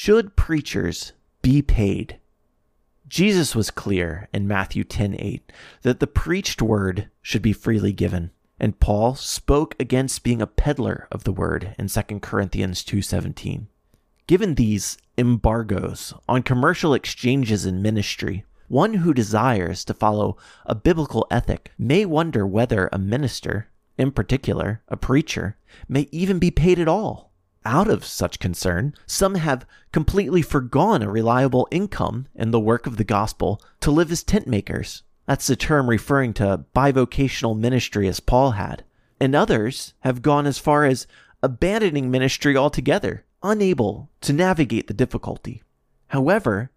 Should preachers be paid? Jesus was clear in Matthew 10:8 that the preached word should be freely given, and Paul spoke against being a peddler of the word in 2 Corinthians 2:17. Given these embargoes on commercial exchanges in ministry, one who desires to follow a biblical ethic may wonder whether a minister, in particular a preacher, may even be paid at all out of such concern, some have completely forgone a reliable income in the work of the gospel to live as tent makers. That's the term referring to bivocational ministry as Paul had. And others have gone as far as abandoning ministry altogether, unable to navigate the difficulty. However,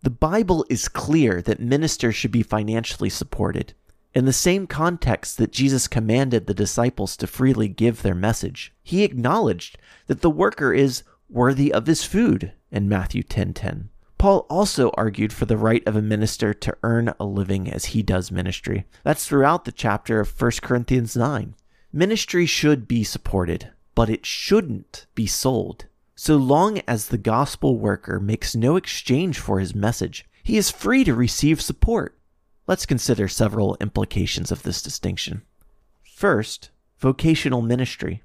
the Bible is clear that ministers should be financially supported in the same context that Jesus commanded the disciples to freely give their message, he acknowledged that the worker is worthy of his food in Matthew 10:10. Paul also argued for the right of a minister to earn a living as he does ministry. That's throughout the chapter of 1 Corinthians 9. Ministry should be supported, but it shouldn't be sold. So long as the gospel worker makes no exchange for his message, he is free to receive support. Let's consider several implications of this distinction. First, vocational ministry.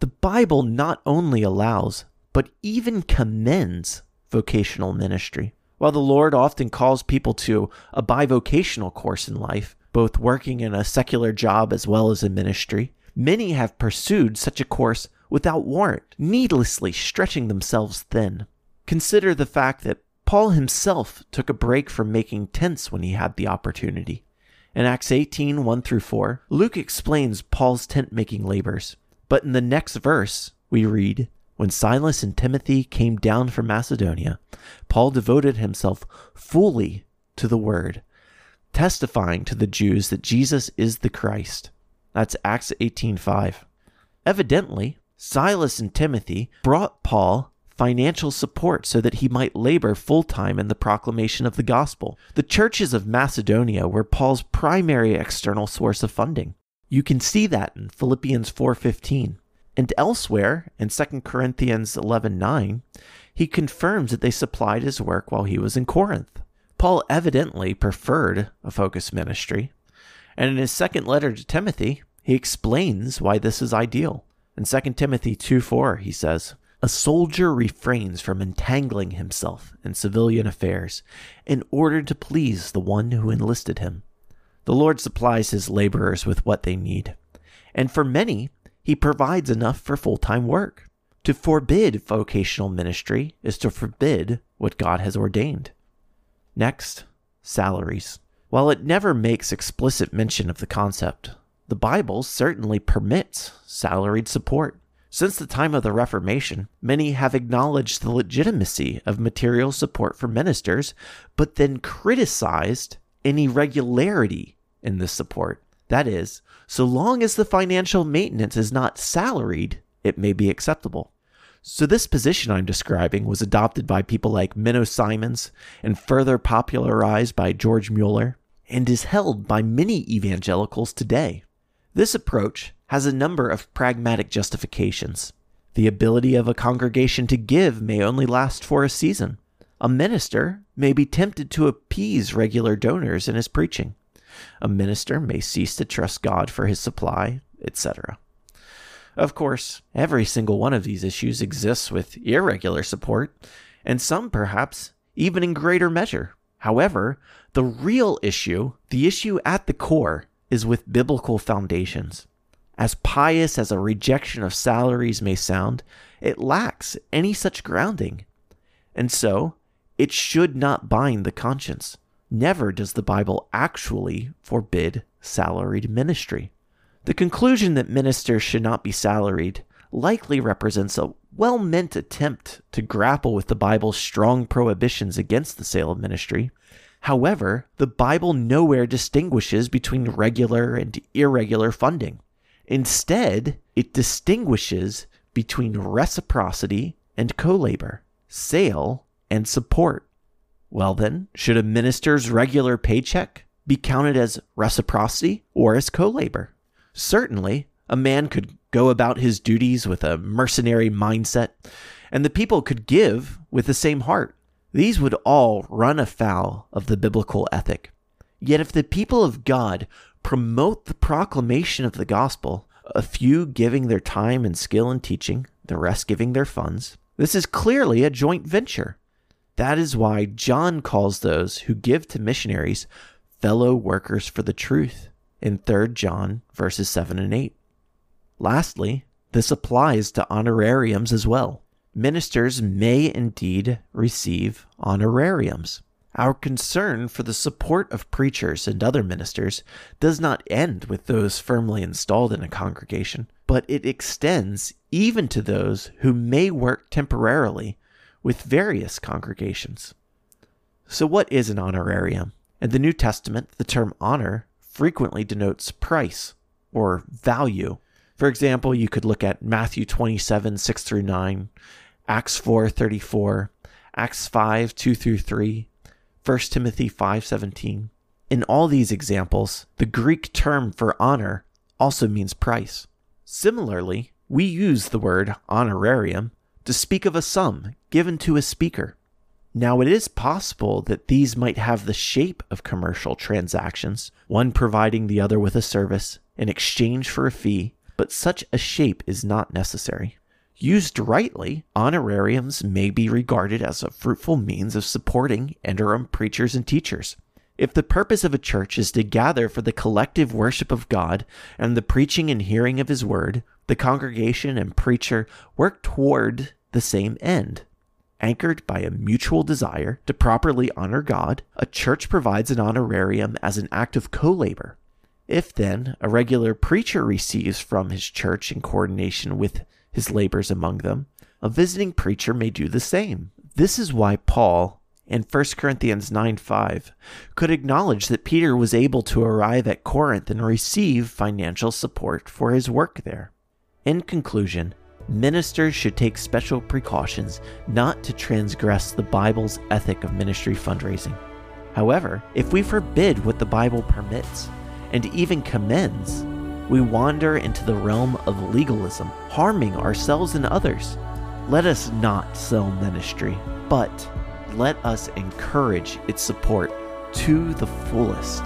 The Bible not only allows, but even commends vocational ministry. While the Lord often calls people to a bivocational course in life, both working in a secular job as well as in ministry, many have pursued such a course without warrant, needlessly stretching themselves thin. Consider the fact that Paul himself took a break from making tents when he had the opportunity. In Acts 18 1 through 4, Luke explains Paul's tent making labors. But in the next verse, we read, When Silas and Timothy came down from Macedonia, Paul devoted himself fully to the word, testifying to the Jews that Jesus is the Christ. That's Acts 18:5. Evidently, Silas and Timothy brought Paul financial support so that he might labor full time in the proclamation of the gospel. The churches of Macedonia were Paul's primary external source of funding. You can see that in Philippians 4:15 and elsewhere in 2 Corinthians 11:9, he confirms that they supplied his work while he was in Corinth. Paul evidently preferred a focused ministry, and in his second letter to Timothy, he explains why this is ideal. In 2 Timothy 2:4, he says, a soldier refrains from entangling himself in civilian affairs in order to please the one who enlisted him. The Lord supplies his laborers with what they need, and for many, he provides enough for full time work. To forbid vocational ministry is to forbid what God has ordained. Next, salaries. While it never makes explicit mention of the concept, the Bible certainly permits salaried support. Since the time of the Reformation, many have acknowledged the legitimacy of material support for ministers, but then criticized any regularity in this support. That is, so long as the financial maintenance is not salaried, it may be acceptable. So, this position I'm describing was adopted by people like Menno Simons and further popularized by George Mueller, and is held by many evangelicals today. This approach has a number of pragmatic justifications. The ability of a congregation to give may only last for a season. A minister may be tempted to appease regular donors in his preaching. A minister may cease to trust God for his supply, etc. Of course, every single one of these issues exists with irregular support, and some perhaps even in greater measure. However, the real issue, the issue at the core, is with biblical foundations. As pious as a rejection of salaries may sound, it lacks any such grounding. And so, it should not bind the conscience. Never does the Bible actually forbid salaried ministry. The conclusion that ministers should not be salaried likely represents a well meant attempt to grapple with the Bible's strong prohibitions against the sale of ministry. However, the Bible nowhere distinguishes between regular and irregular funding. Instead, it distinguishes between reciprocity and co labor, sale and support. Well, then, should a minister's regular paycheck be counted as reciprocity or as co labor? Certainly, a man could go about his duties with a mercenary mindset, and the people could give with the same heart. These would all run afoul of the biblical ethic. Yet if the people of God promote the proclamation of the gospel, a few giving their time and skill in teaching, the rest giving their funds, this is clearly a joint venture. That is why John calls those who give to missionaries fellow workers for the truth in 3 John verses 7 and 8. Lastly, this applies to honorariums as well. Ministers may indeed receive honorariums. Our concern for the support of preachers and other ministers does not end with those firmly installed in a congregation, but it extends even to those who may work temporarily with various congregations. So, what is an honorarium? In the New Testament, the term honor frequently denotes price or value. For example, you could look at Matthew 27, 6 through 9, Acts 4, 34, Acts 5, 2 through 3, 1 Timothy 5:17. In all these examples, the Greek term for honor also means price. Similarly, we use the word honorarium to speak of a sum given to a speaker. Now, it is possible that these might have the shape of commercial transactions, one providing the other with a service in exchange for a fee, but such a shape is not necessary. Used rightly, honorariums may be regarded as a fruitful means of supporting interim preachers and teachers. If the purpose of a church is to gather for the collective worship of God and the preaching and hearing of His word, the congregation and preacher work toward the same end. Anchored by a mutual desire to properly honor God, a church provides an honorarium as an act of co labor. If then a regular preacher receives from his church in coordination with his labors among them, a visiting preacher may do the same. This is why Paul, in 1 Corinthians 9 5, could acknowledge that Peter was able to arrive at Corinth and receive financial support for his work there. In conclusion, ministers should take special precautions not to transgress the Bible's ethic of ministry fundraising. However, if we forbid what the Bible permits and even commends, we wander into the realm of legalism, harming ourselves and others. Let us not sell ministry, but let us encourage its support to the fullest.